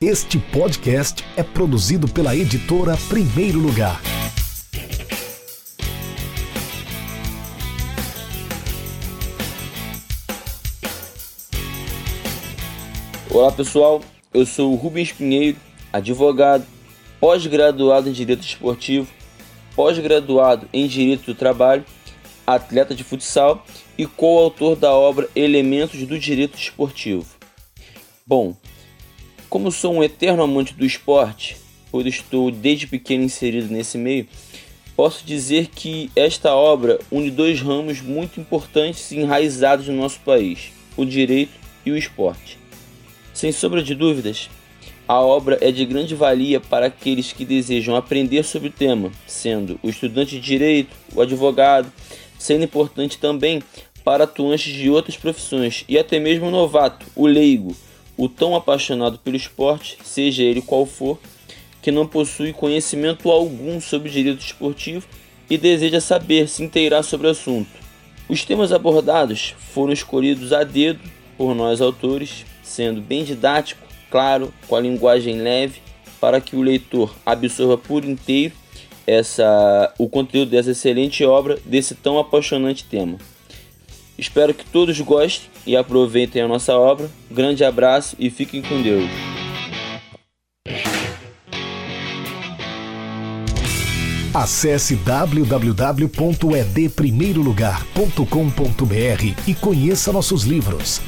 Este podcast é produzido pela editora Primeiro Lugar. Olá pessoal, eu sou o Rubens Pinheiro, advogado, pós-graduado em Direito Esportivo, pós-graduado em Direito do Trabalho, atleta de futsal e coautor da obra Elementos do Direito Esportivo. Bom, como sou um eterno amante do esporte, pois estou desde pequeno inserido nesse meio, posso dizer que esta obra une dois ramos muito importantes e enraizados no nosso país: o direito e o esporte. Sem sombra de dúvidas, a obra é de grande valia para aqueles que desejam aprender sobre o tema, sendo o estudante de direito, o advogado, sendo importante também para atuantes de outras profissões e até mesmo o novato, o leigo o tão apaixonado pelo esporte, seja ele qual for, que não possui conhecimento algum sobre direito esportivo e deseja saber se inteirar sobre o assunto. Os temas abordados foram escolhidos a dedo por nós autores, sendo bem didático, claro, com a linguagem leve, para que o leitor absorva por inteiro essa, o conteúdo dessa excelente obra desse tão apaixonante tema. Espero que todos gostem e aproveitem a nossa obra. Grande abraço e fiquem com Deus. Acesse www.edprimeirolugar.com.br e conheça nossos livros.